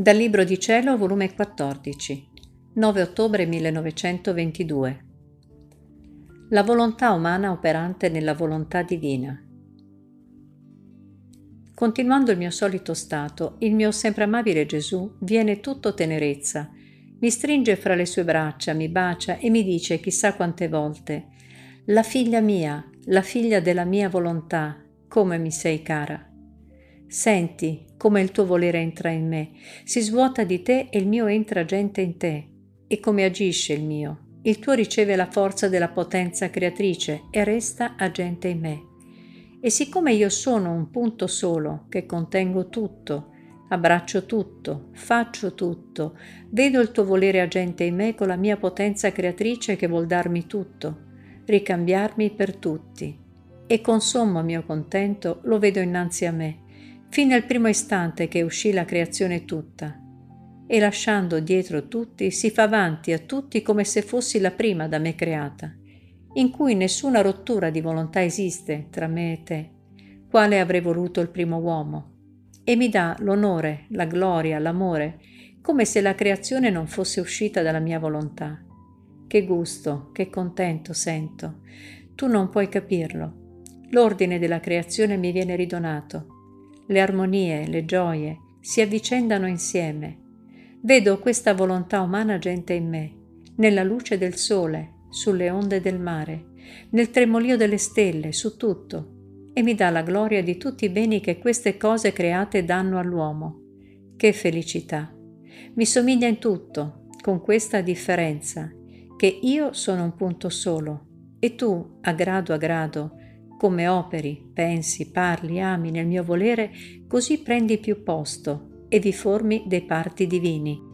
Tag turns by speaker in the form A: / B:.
A: Dal Libro di Cielo, volume 14, 9 ottobre 1922. La volontà umana operante nella volontà divina. Continuando il mio solito stato, il mio sempre amabile Gesù viene tutto tenerezza, mi stringe fra le sue braccia, mi bacia e mi dice chissà quante volte, la figlia mia, la figlia della mia volontà, come mi sei cara. Senti come il tuo volere entra in me, si svuota di te e il mio entra gente in te. E come agisce il mio? Il tuo riceve la forza della potenza creatrice e resta agente in me. E siccome io sono un punto solo che contengo tutto, abbraccio tutto, faccio tutto, vedo il tuo volere agente in me con la mia potenza creatrice che vuol darmi tutto, ricambiarmi per tutti. E con sommo mio contento lo vedo innanzi a me fin nel primo istante che uscì la creazione tutta, e lasciando dietro tutti si fa avanti a tutti come se fossi la prima da me creata, in cui nessuna rottura di volontà esiste tra me e te, quale avrei voluto il primo uomo, e mi dà l'onore, la gloria, l'amore, come se la creazione non fosse uscita dalla mia volontà. Che gusto, che contento sento. Tu non puoi capirlo. L'ordine della creazione mi viene ridonato le armonie, le gioie si avvicendano insieme. Vedo questa volontà umana agente in me, nella luce del sole, sulle onde del mare, nel tremolio delle stelle, su tutto, e mi dà la gloria di tutti i beni che queste cose create danno all'uomo. Che felicità! Mi somiglia in tutto, con questa differenza, che io sono un punto solo, e tu, a grado a grado, come operi, pensi, parli, ami nel mio volere, così prendi più posto e vi formi dei parti divini.